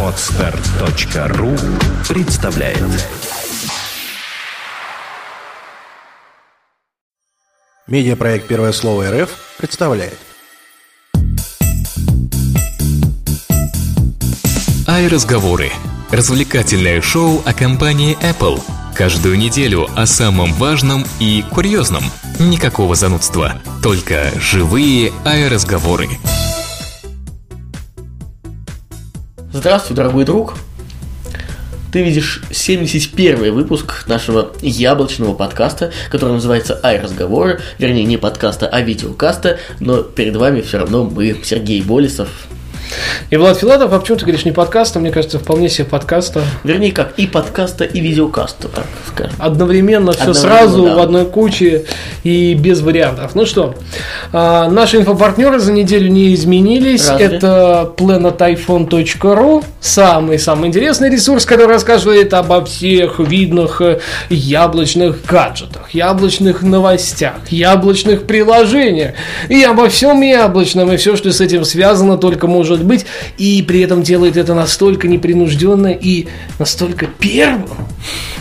Отстар.ру представляет Медиапроект «Первое слово РФ» представляет Ай-разговоры. Развлекательное шоу о компании Apple. Каждую неделю о самом важном и курьезном. Никакого занудства. Только живые ай-разговоры. Здравствуй, дорогой друг. Ты видишь 71 выпуск нашего яблочного подкаста, который называется «Ай, разговоры», вернее, не подкаста, а видеокаста, но перед вами все равно мы, Сергей Болесов, И Влад Филатов, а почему ты говоришь не подкаста? Мне кажется, вполне себе подкаста. вернее, как и подкаста, и видеокаста, так скажем. Одновременно все Одновременно, сразу да. в одной куче и без вариантов. Ну что, а, наши инфопартнеры за неделю не изменились. Разве? Это planetiphone.ru, самый-самый интересный ресурс, который рассказывает обо всех видных э, яблочных гаджетах, яблочных новостях, яблочных приложениях и обо всем яблочном и все, что с этим связано, только может быть. И при этом делает это настолько непринужденно и настолько первым,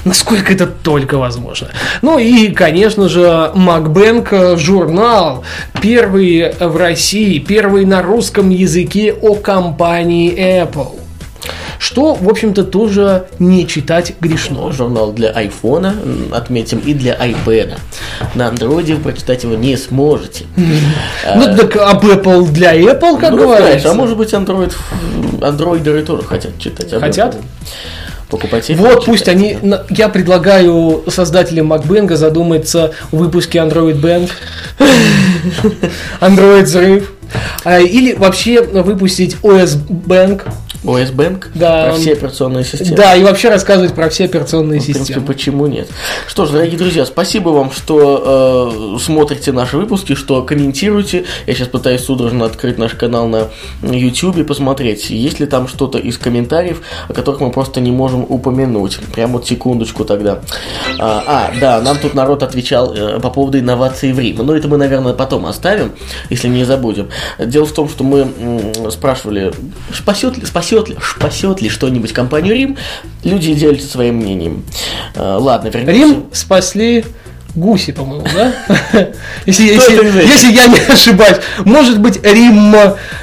насколько это только возможно. Ну и, конечно же, MacBank э, журнал, первый в России, первый на русском языке о компании Apple. Что, в общем-то, тоже не читать грешно. Журнал для айфона, отметим, и для iPad. На андроиде вы прочитать его не сможете. Ну, так об Apple для Apple, как Ну, говорится. а может быть, Android, андроидеры тоже хотят читать. Хотят? Покупать iPhone, Вот, пусть они... на- Я предлагаю создателям MacBank задуматься о выпуске Android Bank, Android взрыв, а, или вообще выпустить OS Bank, OS Bank Да, про он- все операционные системы. да, и вообще рассказывать про все операционные В принципе, системы. почему нет? Что ж, дорогие друзья, спасибо вам, что э, смотрите наши выпуски, что комментируете. Я сейчас пытаюсь судорожно открыть наш канал на YouTube и посмотреть, есть ли там что-то из комментариев, о которых мы просто не можем упомянуть. Прям вот секундочку тогда. А, а, да, нам тут народ отвечал э, по поводу инноваций в Рим. Но это мы, наверное, потом оставим, если не забудем. Дело в том, что мы м, спрашивали, спасет ли, спасет ли, спасет ли что-нибудь компанию Рим. Люди делятся своим мнением. Э, ладно, вернемся. Рим спасли гуси, по-моему, да? Если, я не ошибаюсь. Может быть, Рим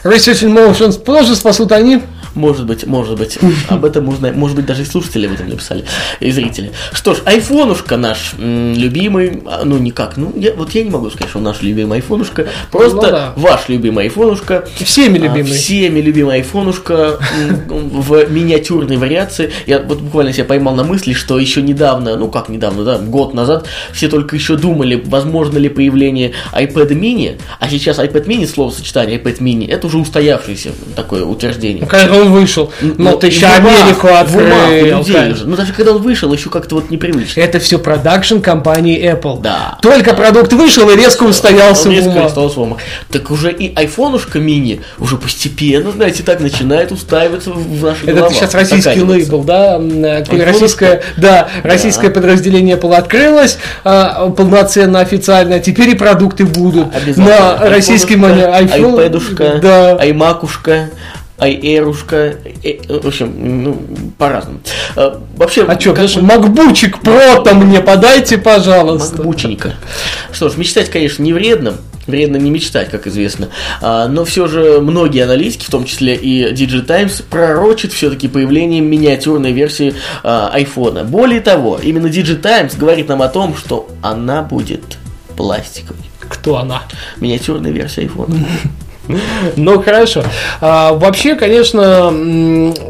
Research in Motion тоже спасут они? Может быть, может быть. Об этом можно, может быть, даже и слушатели об этом написали, и зрители. Что ж, айфонушка наш м, любимый, а, ну никак, ну я, вот я не могу сказать, что наш любимый айфонушка, просто Ну да. ваш любимый айфонушка. Всеми А, любимый. Всеми любимый айфонушка в миниатюрной вариации. Я вот буквально себя поймал на мысли, что еще недавно, ну как недавно, да, год назад, все только еще думали, возможно ли появление iPad mini, а сейчас iPad mini, словосочетание iPad mini, это уже устоявшееся такое утверждение. Когда он вышел, но ты еще умах- Америку открыл. людей конечно. уже. Ну даже когда он вышел, еще как-то вот непривычно. Это все продакшн компании Apple. Да. Только продукт вышел и резко устоялся Он в резко в умах. Так уже и айфонушка мини уже постепенно, знаете, так начинает устраиваться в наши Это сейчас российский лейбл, да? Э, Айфонушка? Российское, да, российское подразделение Apple открылось а, полноценно, официально. Теперь и продукты будут на российском iPhone. айпэдушка, Да. аймакушка, айэрушка, э, в общем, ну, по-разному. Э, Вообще, А что, конечно, макбучик про-то мне подайте, пожалуйста. Макбученько. Что ж, мечтать, конечно, не вредно. Вредно не мечтать, как известно. А, но все же многие аналитики, в том числе и DigiTimes, пророчат все-таки появление миниатюрной версии а, айфона. Более того, именно DigiTimes говорит нам о том, что она будет пластиковой. Кто она? Миниатюрная версия айфона. Ну хорошо. А, вообще, конечно,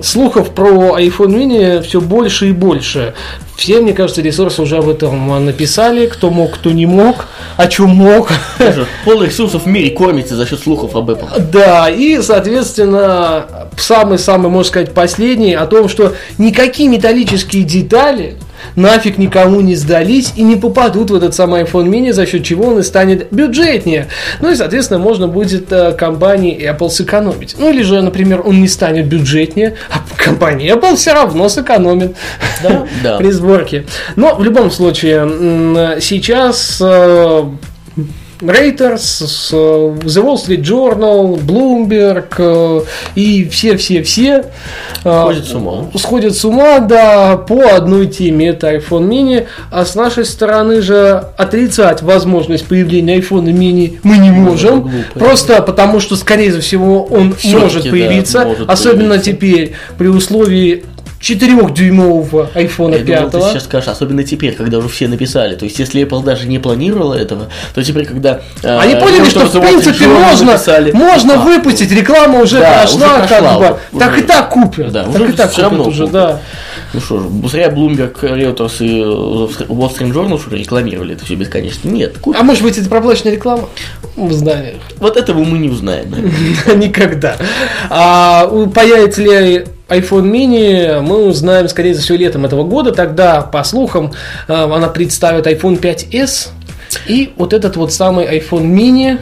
слухов про iPhone mini все больше и больше. Все, мне кажется, ресурсы уже об этом написали. Кто мог, кто не мог, о чем мог. Тоже Пол ресурсов в мире кормится за счет слухов об Apple. Да, и, соответственно, самый-самый, можно сказать, последний о том, что никакие металлические детали нафиг никому не сдались и не попадут в этот самый iPhone mini, за счет чего он и станет бюджетнее. Ну и, соответственно, можно будет э, компании Apple сэкономить. Ну или же, например, он не станет бюджетнее, а компания Apple все равно сэкономит Да, да. при сборке. Но в любом случае, сейчас э, Reuters, э, The Wall Street Journal, Bloomberg э, и все-все-все э, Сходят с ума. сходят с ума, да, по одной теме. Это iPhone mini. А с нашей стороны же отрицать возможность появления iPhone mini мы не можем. глупо. Просто потому, что, скорее всего, он может да, появиться. может особенно появиться. теперь при условии 4-дюймового iPhone Я думал, 5. ты сейчас скажешь, особенно теперь, когда уже все написали. То есть, если Apple даже не планировала этого, то теперь, когда... э, Они поняли, что в принципе можно, можно выпустить, реклама уже Да, прошла, уже прошла, как бы. уже- так и так купят. Да, так уже и так купят равно уже, купят. да. Ну что ж, зря Bloomberg, Reuters и Wall Street Journal что ли, рекламировали это все бесконечно. Нет, купят. А может быть это проплаченная реклама зданиях? Вот этого мы не узнаем. Никогда. А появится ли iPhone mini, мы узнаем, скорее всего, летом этого года. Тогда, по слухам, э, она представит iPhone 5s. И вот этот вот самый iPhone mini,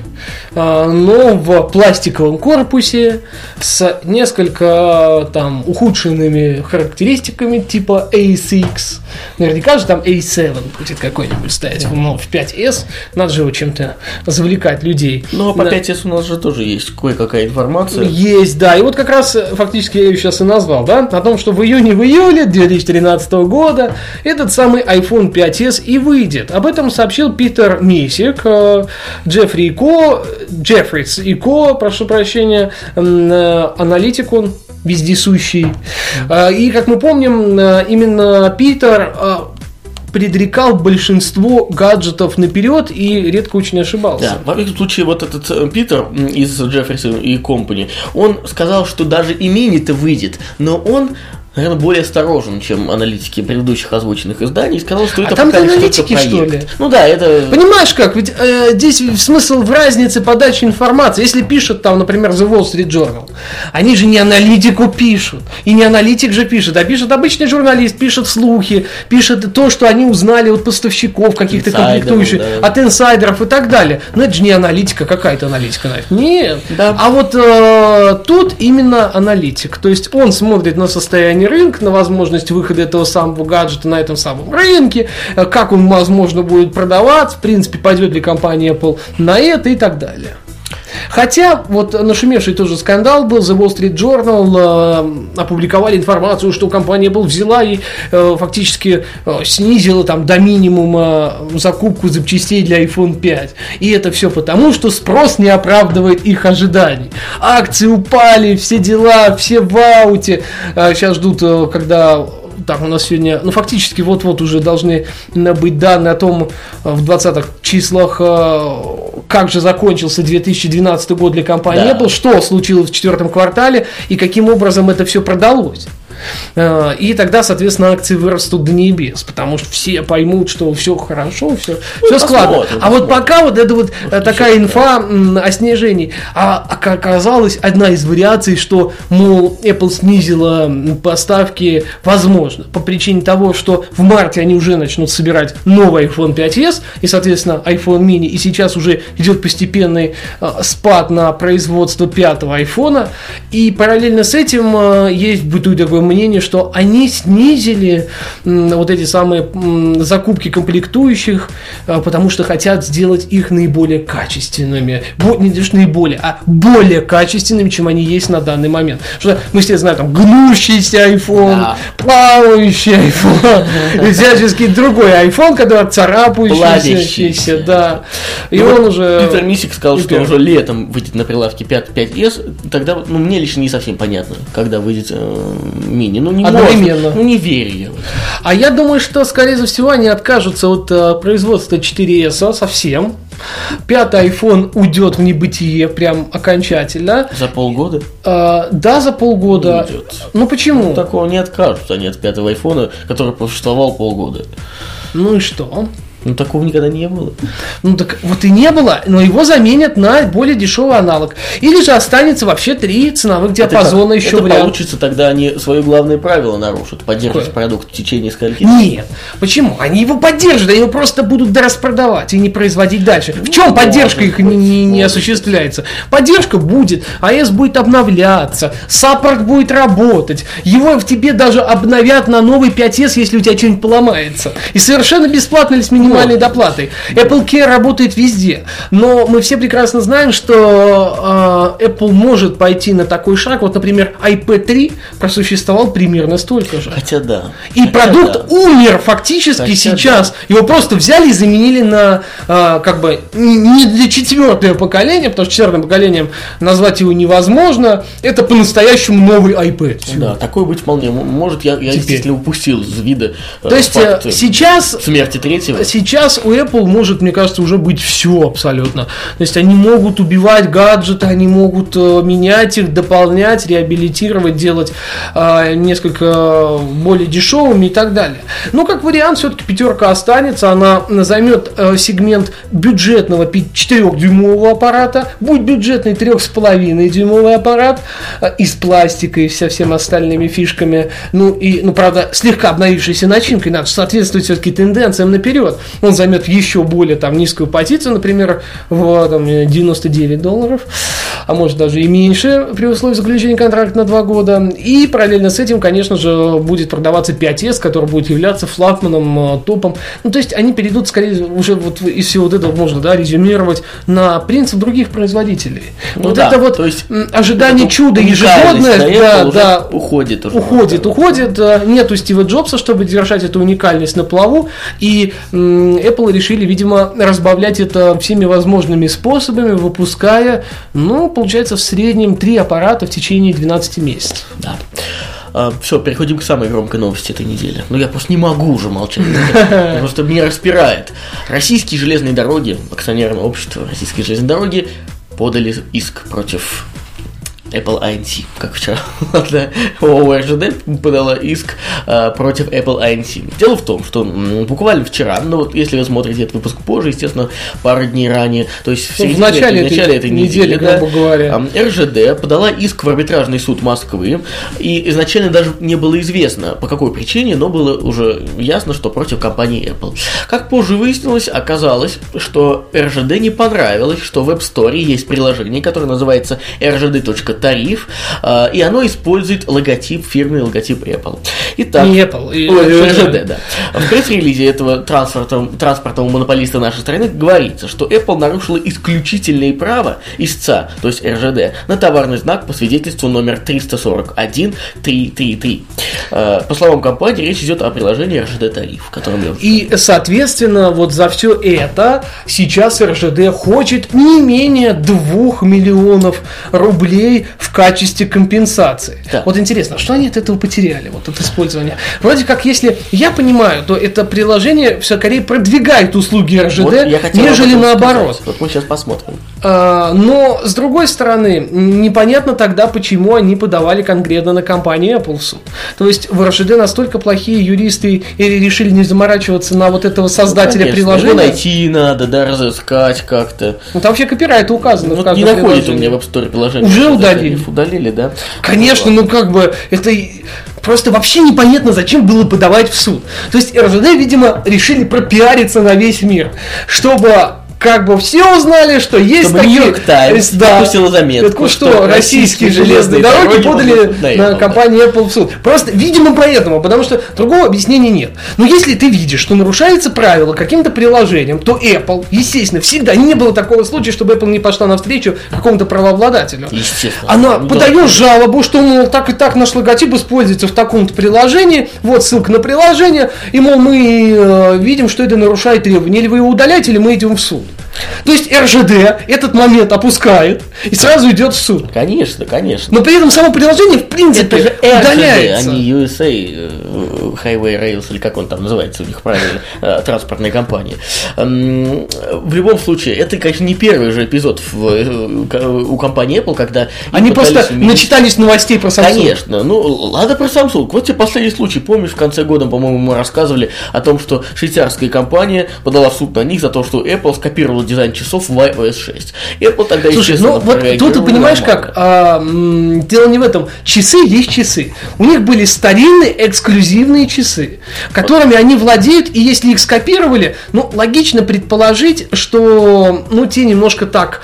но в пластиковом корпусе с несколько э, там ухудшенными характеристиками типа ASX. Наверняка же там A7 будет какой-нибудь стоять ну, в 5s. Надо же его чем-то завлекать людей. Ну, а по Да. 5S у нас же тоже есть кое-какая информация. Есть, да. И вот как раз э, фактически я ее сейчас и назвал, да, о том, что в июне, в июле 2013 года этот самый iPhone 5s и выйдет. Об этом сообщил Питер Мисик, э, Джеффри и Ко, Джеффрис и Ко, прошу прощения, э, аналитик он вездесущий. Э, И, как мы помним, э, именно Питер э, предрекал большинство гаджетов наперед и редко очень ошибался. Да, во всяком случае, вот этот э, Питер из Джефферсон и Компани, он сказал, что даже и мини-то выйдет, но он наверное, более осторожен, чем аналитики предыдущих озвученных изданий, и сказал, что это А там пока аналитики, что ли? Ну да, это... Понимаешь как? Ведь э, здесь смысл в разнице подачи информации. Если пишут там, например, The Wall Street Journal, они же не аналитику пишут. И не аналитик же пишет, а пишет обычный журналист, пишет слухи, пишет то, что они узнали от поставщиков каких-то комплектующих, да. от инсайдеров и так далее. Но это же не аналитика, какая-то аналитика. Нафиг. Нет. Да. А вот э, тут именно аналитик. То есть он смотрит на состояние рынка, на возможность выхода этого самого гаджета на этом самом рынке, э, как он, возможно, будет продаваться, в принципе, пойдет ли компания Apple на это и так далее. Хотя, вот нашумевший тоже скандал был, The Wall Street Journal э, опубликовали информацию, что компания Apple взяла и э, фактически э, снизила там до минимума закупку запчастей для iPhone 5. И это все потому, что спрос не оправдывает их ожиданий. Акции упали, все дела, все в ауте. Э, сейчас ждут, э, когда так, у нас сегодня, ну, фактически вот-вот уже должны быть данные о том э, в 20-х числах, э, как же закончился 2012 год для компании Да. Apple, что случилось в четвертом квартале и каким образом это все продалось. Э, И тогда, соответственно, акции вырастут до небес, потому что все поймут, что все хорошо, все, все складно. Ну, А вот пока вот это вот э, такая еще инфа о снижении. А ока- оказалась одна из вариаций, что, мол, Apple снизила поставки, возможно, по причине того, что в марте они уже начнут собирать новый iPhone 5s и, соответственно, iPhone mini, и сейчас уже идет постепенный э, спад на производство пятого айфона. И параллельно с этим есть бытует такое мнение, что они снизили вот эти самые закупки комплектующих, э, потому что хотят сделать их наиболее качественными. Не лишь наиболее, а более качественными, чем они есть на данный момент. Что мы все знаем, там, гнущийся iPhone, Да. плавающий iPhone, и всячески другой iPhone, который царапающийся, да. И он уже... Питер Мисик сказал, что уже летом выйдет на прилавке 5, 5S. Тогда, ну, мне лично не совсем понятно, когда выйдет мини. Ну, не Одновременно. может. Ну, не верю я. А я думаю, что, скорее всего, они откажутся от э, производства 4S совсем. Пятый iPhone уйдет в небытие прям окончательно. За полгода Э, да, за полгода. Не уйдет. Ну почему? такого не откажутся они от пятого айфона, который просуществовал полгода. Ну и что? Ну, такого никогда не было. Ну так вот и не было, но его заменят на более дешевый аналог. Или же останется вообще три ценовых диапазона это, еще это вариант. получится, тогда они свое главное правило нарушат. Поддерживать Какое? продукт в течение скольки Нет. Почему? Они его поддержат, они его просто будут дораспродавать и не производить дальше. В чем может поддержка их не, быть, не- не осуществляется? Поддержка будет, АЭС будет обновляться, саппорт будет работать, его в тебе даже обновят на новый 5С, если у тебя что-нибудь поломается. И совершенно бесплатно или с минимальной минимальной доплатой. Apple Care работает везде, но мы все прекрасно знаем, что э, Apple может пойти на такой шаг. Вот, например, iPad 3 просуществовал примерно столько же. Хотя да. И Хотя продукт да. умер фактически Хотя сейчас. Его просто взяли и заменили на э, как бы не для четвертого поколения, потому что четвертым поколением назвать его невозможно. Это по-настоящему новый iPad. Да, такое быть вполне может. Я, я Теперь. естественно, упустил из вида э, То есть э, факт, э, сейчас смерти третьего. Сейчас у Apple может, мне кажется, уже быть все абсолютно. То есть они могут убивать гаджеты, они могут э, менять их, дополнять, реабилитировать, делать э, несколько более дешевыми и так далее. Но как вариант, все-таки пятерка останется, она займет э, сегмент бюджетного 4-дюймового аппарата, будет бюджетный 3,5-дюймовый аппарат э, из пластика и со всеми остальными фишками. Ну и, ну правда, слегка обновившейся начинкой, надо соответствовать все-таки тенденциям наперед. Он займет еще более там низкую позицию, например, в там, 99 долларов, а может даже и меньше при условии заключения контракта на 2 года. И параллельно с этим, конечно же, будет продаваться 5S, который будет являться флагманом, э, топом. Ну, то есть они перейдут скорее уже вот из всего вот этого можно да, резюмировать на принцип других производителей. Ну вот да, это вот то есть ожидание эта чуда ежегодное, да, уже да, уходит уже. уходит, уходит. Э, Нету Стива Джобса, чтобы держать эту уникальность на плаву. И м, Apple решили, видимо, разбавлять это всеми возможными способами, выпуская, ну, получается, в среднем три аппарата в течение 12 месяцев. Да. все, переходим к самой громкой новости этой недели. Ну, я просто не могу уже молчать. Просто меня распирает. Российские железные дороги, акционерное общество Российские железные дороги подали иск против Apple INC, как вчера да, ООО РЖД подала иск э, против Apple INC. Дело в том, что м, буквально вчера, ну вот если вы смотрите этот выпуск позже, естественно, пару дней ранее, то есть в, Ну, в середине начале в этой начале этой недели, недели, да, говоря. РЖД подала иск в арбитражный суд Москвы, и изначально даже не было известно, по какой причине, но было уже ясно, что против компании Apple. Как позже выяснилось, оказалось, что РЖД не понравилось, что в App Store есть приложение, которое называется rgd.tarif, а, и оно использует логотип, фирменный логотип Apple. Итак, Не Apple, и. RGD, да. В пресс-релизе этого транспортного, транспортного монополиста нашей страны говорится, что Apple нарушила исключительные права истца, то есть РЖД, на товарный знак по свидетельству номер 341-333. Э, По словам компании, речь идет о приложении РЖД тариф, в котором я И, соответственно, вот за все это сейчас РЖД хочет не менее 2 миллионов рублей в качестве компенсации. Да. Вот интересно, что они от этого потеряли, вот от использования? Вроде как, если я понимаю, то это приложение все скорее продвигает услуги РЖД, Вот нежели наоборот. сказать. Вот мы сейчас посмотрим. А, Но, с другой стороны, непонятно тогда, почему они подавали конкретно на компанию Apple в суд. То есть в РЖД настолько плохие юристы или решили не заморачиваться на вот этого создателя Конечно, его приложения. найти надо, да, разыскать как-то. Ну, там вообще копирайт указано каждом не находит у меня в App Store приложение. Уже удалили? Удалили, да? Конечно, ну как бы это просто вообще непонятно, зачем было подавать в суд. То есть РЖД, видимо, решили пропиариться на весь мир, чтобы как бы все узнали, что есть Чтобы такие... Times да, заметку, что, что российские железные дороги подали подают на компанию Apple в суд. Просто, видимо, поэтому, потому что другого объяснения нет. Но если ты видишь, что нарушается правило каким-то приложением, то Apple, естественно, всегда не было такого случая, чтобы Apple не пошла навстречу какому-то правообладателю. Естественно. Она Ну, подает да. жалобу, что, мол, так и так наш логотип используется в таком-то приложении, вот ссылка на приложение, и, мол, мы э, видим, что это нарушает требования, или вы его удаляете, или мы идем в суд. Gold. То есть РЖД этот момент опускает и сразу идет в суд. Конечно, конечно. Но при этом само приложение, в принципе, Это же RGD, удаляется. а не USA Highway Rails, или как он там называется у них правильно, э, транспортная компания. В любом случае, это, конечно, не первый же эпизод в, э, у компании Apple, когда Они просто уместить- начитались новостей про Samsung. Конечно, ну ладно про Samsung. Вот тебе последний случай. Помнишь, в конце года, по-моему, мы рассказывали о том, что швейцарская компания подала в суд на них за то, что Apple скопировала дизайн часов в iOS 6. Apple тогда, Слушай, ну вот тут ты понимаешь как, а, дело не в этом. Часы есть часы. У них были старинные эксклюзивные часы, которыми они владеют, и если их скопировали, ну, логично предположить, что, ну, те немножко так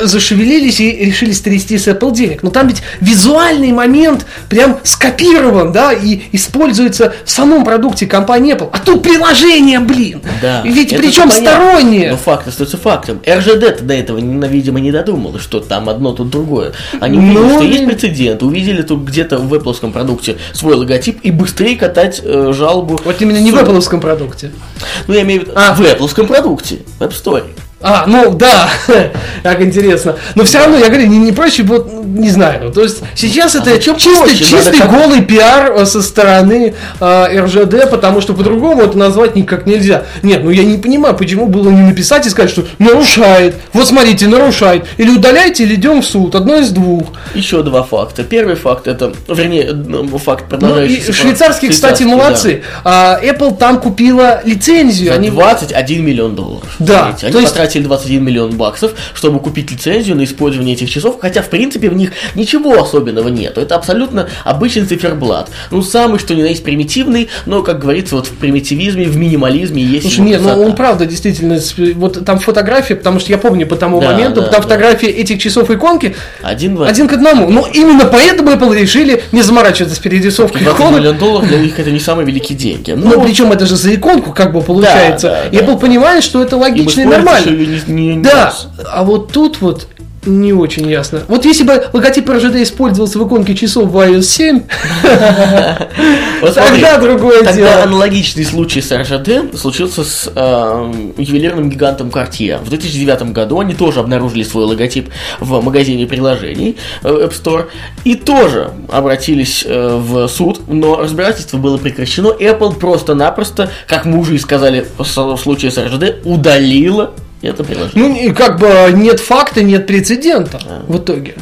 зашевелились и решили стрясти с Apple денег. Но там ведь визуальный момент прям скопирован, да, и используется в самом продукте компании Apple. А тут приложение, блин! Да. И Ведь причем стороннее. Но факт остается фактом. РЖД-то до этого, видимо, не додумалось, что там одно, тут другое. Они увидели, Ну, что и- есть прецедент, увидели тут где-то в Apple продукте свой логотип и быстрее катать э, жалобу. Вот именно не в. Apple продукте. Ну, я имею в виду, А. в Apple продукте, в App Store. А, ну да, как интересно. Но все равно, я говорю, не, не проще, вот, ну, не знаю. То есть сейчас это зачем чистый, проще? Надо чистый как- голый пиар э, со стороны э, РЖД, потому что по-другому это назвать никак нельзя. Нет, ну я не понимаю, почему было не написать и сказать, что нарушает. Вот смотрите, нарушает. Или удаляйте, или идем в суд. Одно из двух. Еще два факта. Первый факт это, вернее, ну, факт Ну, и продолжающийся. швейцарские, кстати, молодцы. А, Apple там купила лицензию. За Они 21 миллион долларов. Да, Смотрите, Они то есть- потратили 21 миллион баксов, чтобы купить лицензию на использование этих часов, хотя, в принципе, в них ничего особенного нету. Это абсолютно обычный циферблат. Ну, самый, что ни на есть, примитивный, но, как говорится, вот в примитивизме, в минимализме есть Слушай, нет, ну он правда действительно, вот там фотография, потому что я помню по тому Да, моменту, да, там да. фотография этих часов иконки Один, в один к одному. Но именно поэтому Apple решили не заморачиваться с перерисовкой 20 иконок. миллион долларов для них это не самые великие деньги. Ну, Ну, причем это же за иконку как бы получается. да, да. Apple понимает, что это логично и нормально. Не- не- не Да, а вот тут вот не очень ясно. Вот если бы логотип RGD использовался в иконке часов в iOS 7, Вот Тогда другое тогда дело. аналогичный случай с RGD случился с э, ювелирным гигантом Cartier. В 2009 году они тоже обнаружили свой логотип в магазине приложений э, App Store и тоже обратились э, в суд, но разбирательство было прекращено. Apple просто-напросто, как мы уже и сказали в случае с RGD, удалила это приложение. ну и как бы нет факта, нет прецедента в итоге.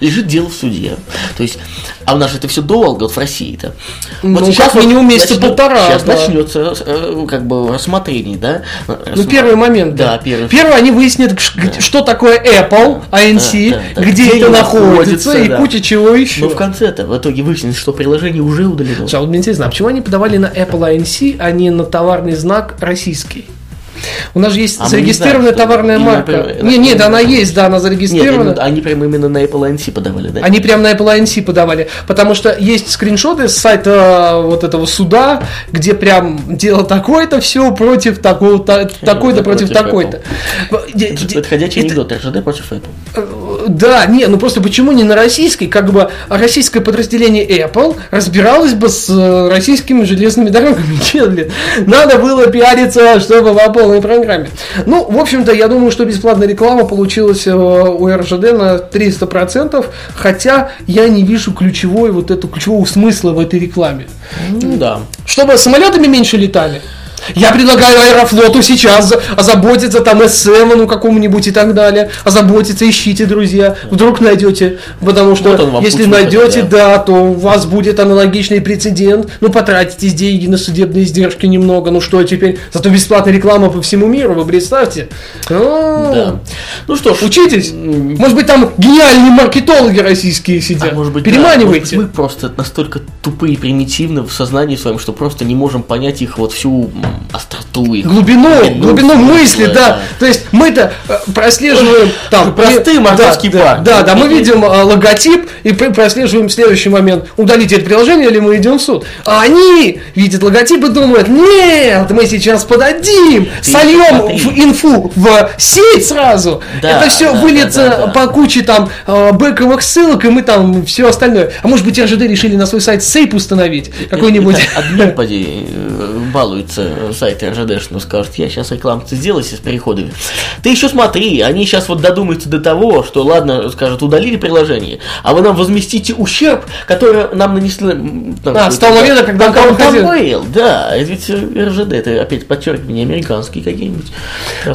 Лежит дело в суде. То есть, а у нас же это все долго, вот в России-то. Ну, как минимум месяца полтора, Сейчас да. начнется э, как бы рассмотрение, да? Ну, первый момент, да. Да, первый. Первый они выяснят, г- что такое Apple, ANC, Да, да, да. где, Где это находится, находится, и да. куча чего еще. Но в конце-то в итоге выяснилось, что приложение уже удалено. А вот мне интересно, а почему они подавали на Apple ANC, а не на товарный знак российский? У нас же есть А зарегистрированная знаем, что товарная именно марка. при- Не, нет, она Нет, есть, да, она Нет, зарегистрирована. именно- они прямо именно на Apple NC подавали, да? Они прям на Apple ANC подавали, потому что есть скриншоты с сайта э, вот этого суда, где прям дело такое-то все против такого-то, такой-то против против такой-то. Это, ходячий анекдот RGD против Apple. Э, Да, не, ну просто почему не на российской, как бы российское подразделение Apple разбиралось бы с э, российскими железными дорогами. Надо было пиариться, чтобы по полной программе. Ну, в общем-то, я думаю, что бесплатная реклама получилась э, у РЖД на 300%, хотя я не вижу ключевой вот эту ключевого смысла в этой рекламе. Ну да. Чтобы самолетами меньше летали. Я предлагаю Аэрофлоту сейчас за- озаботиться там S7 ну какому-нибудь и так далее. Озаботиться, ищите, друзья. Вдруг найдете. Потому что Вот он вам если найдете, да. да, то у вас будет аналогичный прецедент. Ну, потратите деньги на судебные издержки немного. Ну что теперь? Зато бесплатная реклама по всему миру, вы представьте. Да. Ну что ж, Учитесь. Может быть, там гениальные маркетологи российские сидят. А может быть, да, Переманивайте. может быть, мы просто настолько тупые и примитивны в сознании своем, что просто не можем понять их вот всю м, остроту их. глубину, глубину глубину мысли, да. да. То есть мы-то э, прослеживаем там Простые мордовские да, парни. Да, да, мы видим э, логотип и пр- прослеживаем следующий момент. Удалите это приложение или мы идем в суд. А они видят логотип и думают, нет, мы сейчас подадим, Ты сольем в инфу в сеть сразу. Да, это все да, выльется да, да, да. по куче там э, бэковых ссылок, и мы там все остальное. А может быть, РЖД решили на свой сайт сейп установить какой-нибудь. Это поди, балуется э, сайт РЖД, что скажет, я сейчас рекламу сделаю с переходами. Ты еще смотри, они сейчас вот додумаются до того, что, ладно, скажут, удалили приложение, а вы нам возместите ущерб, который нам нанесли... там, А, с того момента, когда ходил. был, да, ведь РЖД, это опять подчеркивание, американские какие-нибудь.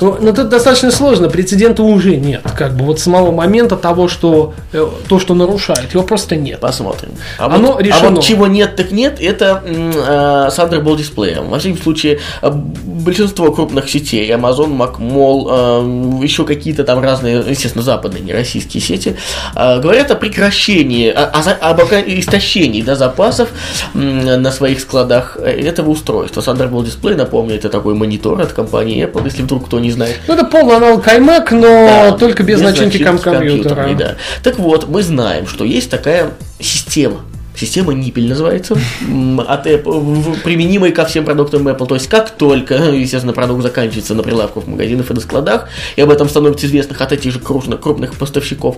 Ну, но тут достаточно сложно, прецедента уже нет. Как бы вот самого момента того, что э, то, что нарушает, его просто нет. Посмотрим. А Оно вот, а решено. вот чего нет, так нет, это э, Thunderbolt дисплея. знаем. Во всяком случае, э, большинство крупных сетей, Amazon, Macmall, э, еще какие-то там разные, естественно, западные, не российские сети, э, говорят о прекращении, о- о об истощении да, запасов на своих складах этого устройства. Thunderbolt Display, напомню, это такой монитор от компании Apple, если вдруг кто не знает. Ну, это полный аналог iMac, но Да, только без, начинки ком- с компьютера. да. Так вот, мы знаем, что есть такая система. Система Ниппель называется, от Apple, применимая ко всем продуктам Apple. То есть, как только, естественно, продукт заканчивается на прилавках магазинов и на складах, и об этом становится известно от этих же крупных, крупных поставщиков,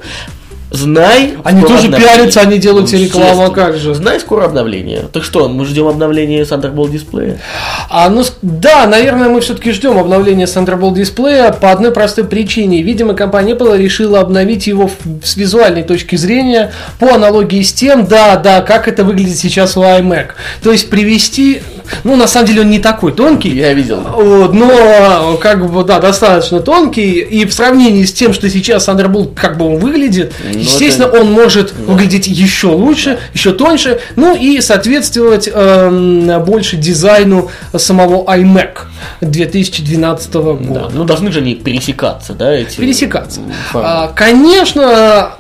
знай... Они тоже пиарятся, они делают себе рекламу, а как же? Знай, скоро обновление. Так что, мы ждем обновления Thunderbolt дисплея? А, ну, да, наверное, мы все-таки ждем обновления Thunderbolt дисплея по одной простой причине. Видимо, компания Apple решила обновить его с визуальной точки зрения по аналогии с тем, да, да, как это выглядит сейчас у iMac. То есть привести, ну, на самом деле он не такой тонкий, Я видел. вот, но как бы да, достаточно тонкий, и в сравнении с тем, что сейчас Thunderbolt как бы он выглядит, Ну, естественно, это- он может выглядеть еще лучше, еще тоньше, ну и соответствовать эм, больше дизайну самого iMac 2012 года. Да. Ну, должны же они пересекаться, да, эти... Пересекаться. формы. А, конечно,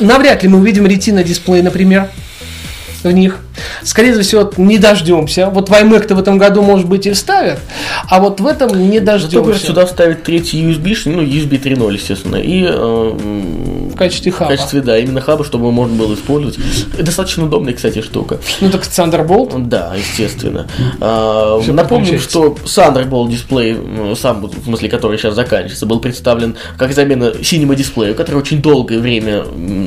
навряд ли мы увидим ретина дисплей, например, в них. Скорее всего, не дождемся. Вот в iMac-то в этом году, может быть, и вставят, а вот в этом не Зато, говорят, дождемся. сюда вставить третий USB, ну, USB 3.0, естественно, и э, В качестве в хаба. качестве, да, именно хаба, чтобы можно было использовать. Достаточно удобная, кстати, штука. Ну так Thunderbolt. Да, естественно. А, напомним, что Thunderbolt дисплей, сам, в смысле, который сейчас заканчивается, был представлен как замена Cinema дисплею, который очень долгое время...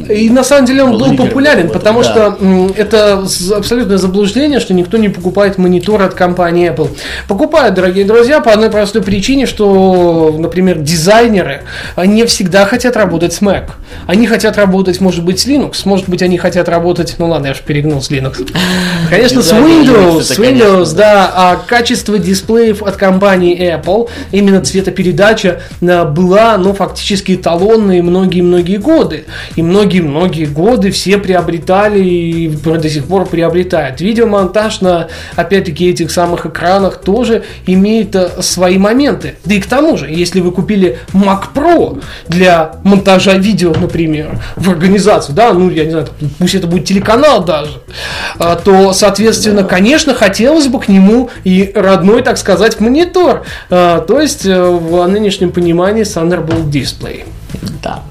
И на самом деле он Был популярен, в этом, потому да. что это абсолютное заблуждение, что никто не покупает монитор от компании Apple. Покупают, дорогие друзья, по одной простой причине, что, например, дизайнеры а, не всегда хотят работать с Mac. Они хотят работать, может быть, с Linux, может быть, они хотят работать, ну ладно, я же перегнул с Linux. Конечно, с Windows, с Windows, да, а качество дисплеев от компании Apple, именно цветопередача а, была, ну, фактически эталонной многие-многие годы. И многие-многие годы все приобретали и до сих пор приобретают. Видеомонтаж на, опять-таки, этих самых экранах тоже имеет а, свои моменты. Да и к тому же, если вы купили Mac Pro для монтажа видео, например, в организацию, да, ну, я не знаю, пусть это будет телеканал даже, а, то, соответственно, конечно, хотелось бы к нему и родной, так сказать, монитор. А, То есть, э, в нынешнем понимании Thunderbolt Display. Да.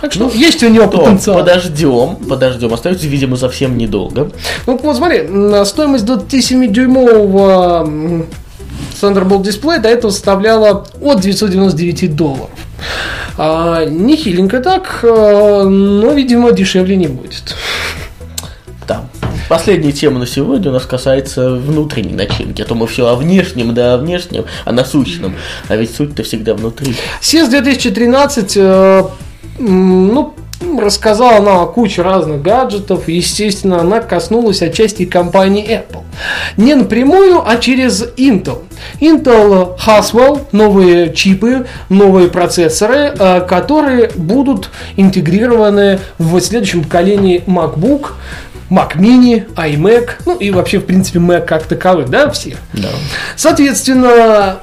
Так что есть у него То, потенциал. подождем, подождем. Остается, видимо, совсем недолго. Ну, вот смотри, стоимость 27-дюймового м, Thunderbolt дисплея до этого составляла от 999 долларов. А, нехиленько так, а, но, видимо, дешевле не будет. Да. Последняя тема на сегодня у нас касается внутренней начинки. А то мы все о внешнем, да о внешнем, о насущном. А ведь суть-то всегда внутри. CES 2013, э, ну, рассказала нам о куче разных гаджетов. Естественно, она коснулась отчасти компании Apple. Не напрямую, а через Intel. Intel Haswell, новые чипы, новые процессоры, э, которые будут интегрированы в следующем поколении MacBook, Mac Mini, iMac, ну и вообще, в принципе, Mac как таковых, да, все. Да. Соответственно,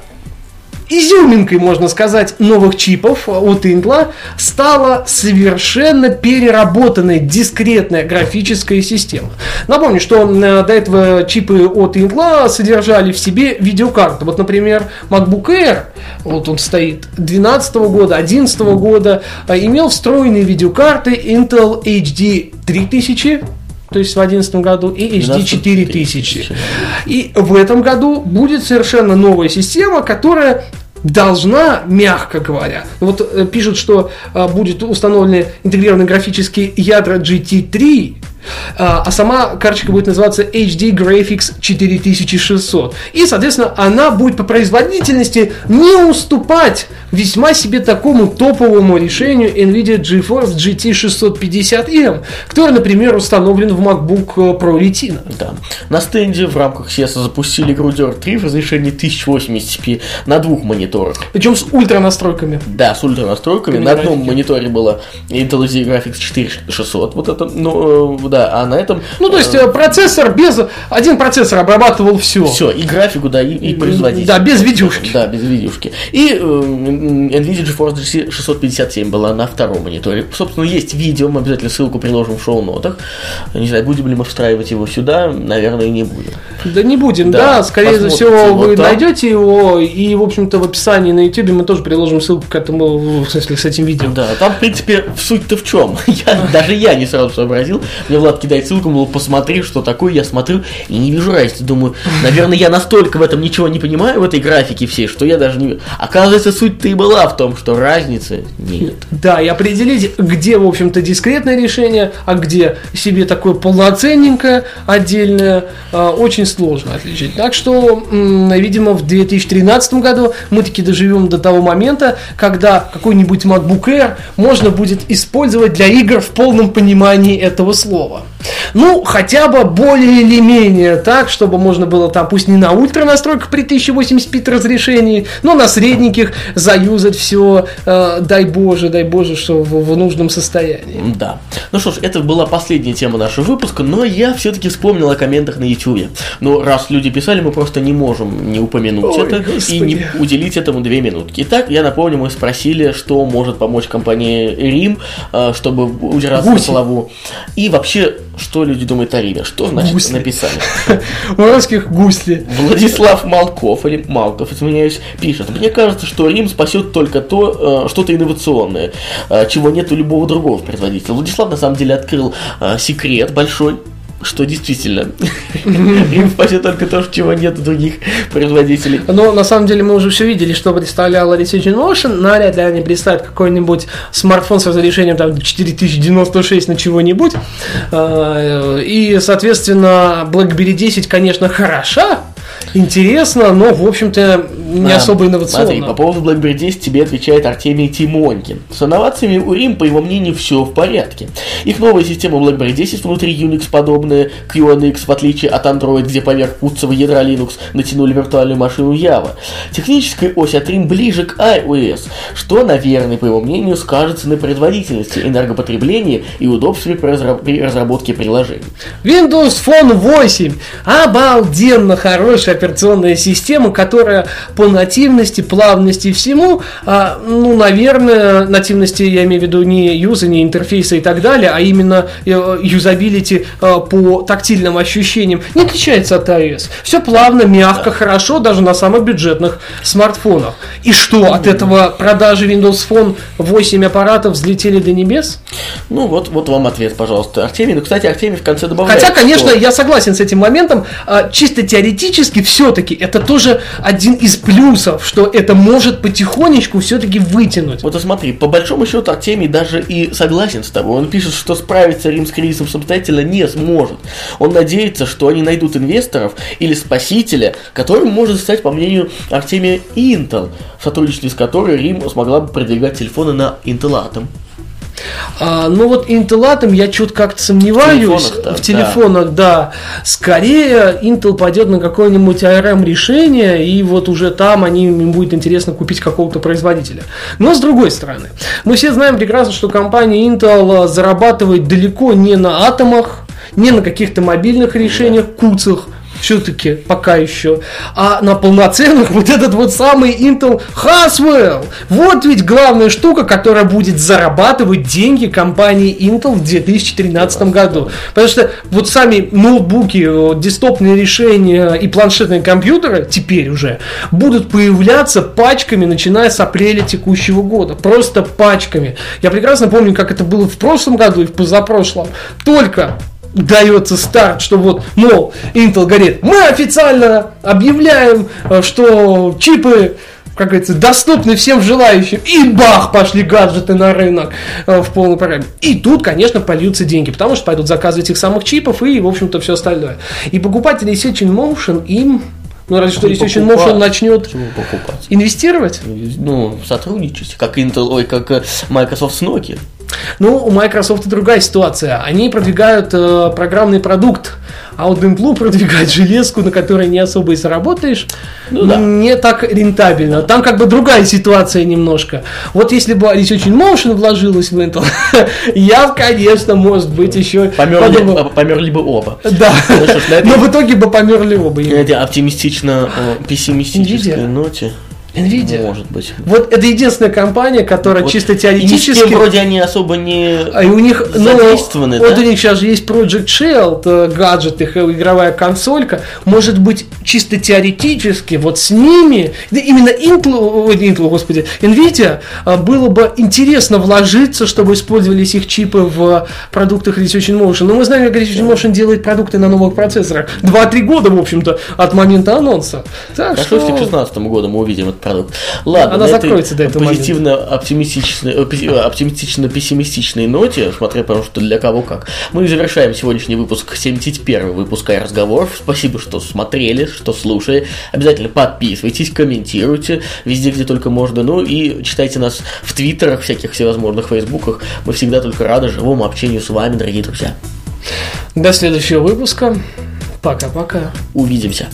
изюминкой, можно сказать, новых чипов от Intel стала совершенно переработанная дискретная графическая система. Напомню, что э, до этого чипы от Intel содержали в себе видеокарты. Вот, например, MacBook Air, вот он стоит 2012 года, 2011 года, э, имел встроенные видеокарты Intel HD 3000, то есть в 2011 году, и HD 12 4000. 4000. И в этом году будет совершенно новая система, которая должна, мягко говоря, вот э, пишут, что э, будет установлены интегрированные графические ядра GT3, а а сама карточка будет называться HD Graphics 4600. И, соответственно, она будет по производительности не уступать весьма себе такому топовому решению NVIDIA GeForce GT 650M, который, например, установлен в MacBook Pro Retina. Да. На стенде в рамках CES запустили Dirt 3 в разрешении 1080p на двух мониторах. Причем с ультра настройками. Да, с ультра настройками. На одном мониторе было Intel HD Graphics 4600, вот это ну, э, да, а на этом... Ну, то есть, э, процессор без... Один процессор обрабатывал все. Все, и графику, да, и, и производитель. Да, без видюшки. Да, без видюшки. И э, NVIDIA GeForce GT 657 была на втором мониторе. Собственно, есть видео, мы обязательно ссылку приложим в шоу-нотах. Не знаю, будем ли мы встраивать его сюда, наверное, не будем. Да не будем, да, Да, скорее всего вы там. найдете его, и, в общем-то, в описании на YouTube мы тоже приложим ссылку к этому, в смысле, с этим видео. Да, там, в принципе, суть-то в чем? Я, даже я не сразу сообразил. Мне Влад кидает ссылку, мол, посмотри, что такое. Я смотрю и не вижу разницы. Думаю, наверное, я настолько в этом ничего не понимаю, в этой графике всей, что я даже не... Оказывается, суть-то и была в том, что разницы нет. Да, и определить, где, в общем-то, дискретное решение, а где себе такое полноценненькое, отдельное, э, очень сложно отличить. Так что, видимо, в 2013 году мы таки доживем до того момента, когда какой-нибудь MacBook Air можно будет использовать для игр в полном понимании этого слова. Iowa. Ну, хотя бы более или менее так, чтобы можно было там, пусть не на ультра настройках при 1080p разрешении, но на средненьких заюзать все, дай боже, дай боже, что в, в нужном состоянии. Да. Ну что ж, это была последняя тема нашего выпуска, но я все-таки вспомнил о комментах на YouTube. Ну, раз люди писали, мы просто не можем не упомянуть Ой, это господи. и не уделить этому две минутки. Итак, я напомню, мы спросили, что может помочь компании Рим, э, чтобы удержаться Гуси. на плаву. И вообще, что люди думают о Риме? Что значит Гусли. написали? У русских гусли. Владислав Малков, или Малков, извиняюсь, пишет. Мне кажется, что Рим спасет только то, э, что-то инновационное, э, чего нет у любого другого производителя. Владислав, на самом деле, открыл э, секрет большой, что действительно Рим спасет только то, чего нет у других производителей. Но на самом деле мы уже все видели, что представляла Resident Motion. Навряд ли они представят какой-нибудь смартфон с разрешением там 4096 на чего-нибудь. А, И, соответственно, BlackBerry 10, конечно, хороша, интересно, но, в общем-то, не А, особо Смотри, инновационно. по поводу BlackBerry 10 тебе отвечает Артемий Тимонькин. С инновациями у Рим, по его мнению, все в порядке. Их новая система BlackBerry 10 внутри Unix подобная QNX, в отличие от Android, где поверх куцевого ядра Linux натянули виртуальную машину Java. Техническая ось от Рим ближе к iOS, что, наверное, по его мнению, скажется на производительности, энергопотреблении и удобстве при разра- при разработке приложений. Windows Phone 8. Обалденно хорошая операционная система, которая по нативности, плавности и всему, а, ну, наверное, нативности я имею в виду не юза, не интерфейса и так далее, а именно э, юзабилити э, по тактильным ощущениям, не отличается от iOS. Все плавно, мягко, хорошо, даже на самых бюджетных смартфонах. И что, от этого продажи Windows Phone 8 аппаратов взлетели до небес? Ну вот, вот вам ответ, пожалуйста, Артемий. Ну, кстати, Артемий в конце добавляет, Хотя, конечно, что- я согласен с этим моментом. а, Чисто теоретически, все-таки это тоже один из плюсов, что это может потихонечку все-таки вытянуть. Вот смотри, по большому счету Артемий даже и согласен с тобой. Он пишет, что справиться Рим с кризисом самостоятельно не сможет. Он надеется, что они найдут инвесторов или спасителя, которым может стать, по мнению Артемия, Intel, в сотрудничестве с которой Рим смогла бы продвигать телефоны на Intel Atom. А, ну вот Intel Atom я что-то как-то сомневаюсь. В телефонах-то, в телефонах, да. Скорее Intel пойдет на какое-нибудь ARM решение, и вот уже там они, им будет интересно купить какого-то производителя. Но с другой стороны, мы все знаем прекрасно, что компания Intel зарабатывает далеко не на атомах, не на каких-то мобильных решениях, куцах, все-таки пока еще, а на полноценных вот этот вот самый Intel Haswell. Вот ведь главная штука, которая будет зарабатывать деньги компании Intel в 2013 году. Потому что вот сами ноутбуки, э, десктопные решения и планшетные компьютеры теперь уже будут появляться пачками, начиная с апреля текущего года. Просто пачками. Я прекрасно помню, как это было в прошлом году и в позапрошлом. Только дается старт, что вот, мол, Intel говорит, мы официально объявляем, э, что чипы как говорится, доступны всем желающим. И бах, пошли гаджеты на рынок э, в полной программе. И тут, конечно, польются деньги, потому что пойдут заказы этих самых чипов и, в общем-то, все остальное. И покупатели Research Motion им, ну, разве что Research покупать. Motion начнет инвестировать. Ну, сотрудничать, как Intel, ой, как э, Microsoft с Nokia. Ну, у Microsoft другая ситуация. Они продвигают э, программный продукт, а вот Intel продвигает железку, на которой не особо и заработаешь, Ну да. не так рентабельно. Там как бы другая ситуация немножко. Вот если бы Alice очень Motion вложилась в Intel, я, конечно, может быть, еще Померли, подумал- померли бы оба. Да, Ну но в итоге бы померли оба. На этой оптимистично пессимистической Nvidia. ноте. Nvidia. Может быть. Вот это единственная компания, которая Вот. чисто И ни с теоретически... вроде они особо не... А и у них, ну, задействованы, вот да? у них сейчас же есть Project Shield, э, гаджет, их э, игровая консолька. Может быть, чисто теоретически, вот с ними, да именно Intel, Intel, господи, Nvidia, э, было бы интересно вложиться, чтобы использовались их чипы в продуктах Research in Motion. Но мы знаем, как Research in Motion делает продукты на новых процессорах. 2-3 года, в общем-то, от момента анонса. Так Хорошо, если к что... 2016 году мы увидим продукт. Ладно, Она на этой закроется до этого позитивно-оптимистичной, э, песи- э, оптимистично-пессимистичной ноте, смотря потому что для кого как, мы завершаем сегодняшний выпуск, 71 выпуск «Ай разговоров». Спасибо, что смотрели, что слушали. Обязательно подписывайтесь, комментируйте везде, где только можно. Ну и читайте нас в твиттерах, всяких всевозможных фейсбуках. Мы всегда только рады живому общению с вами, дорогие друзья. До следующего выпуска. Пока-пока. Увидимся.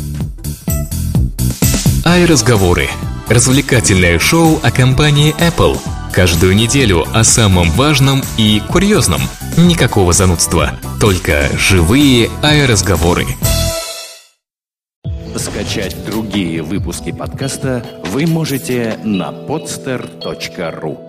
Ай-разговоры. Развлекательное шоу о компании Apple. Каждую неделю о самом важном и курьезном. Никакого занудства. Только живые ай-разговоры. Скачать другие выпуски подкаста вы можете на podster.ru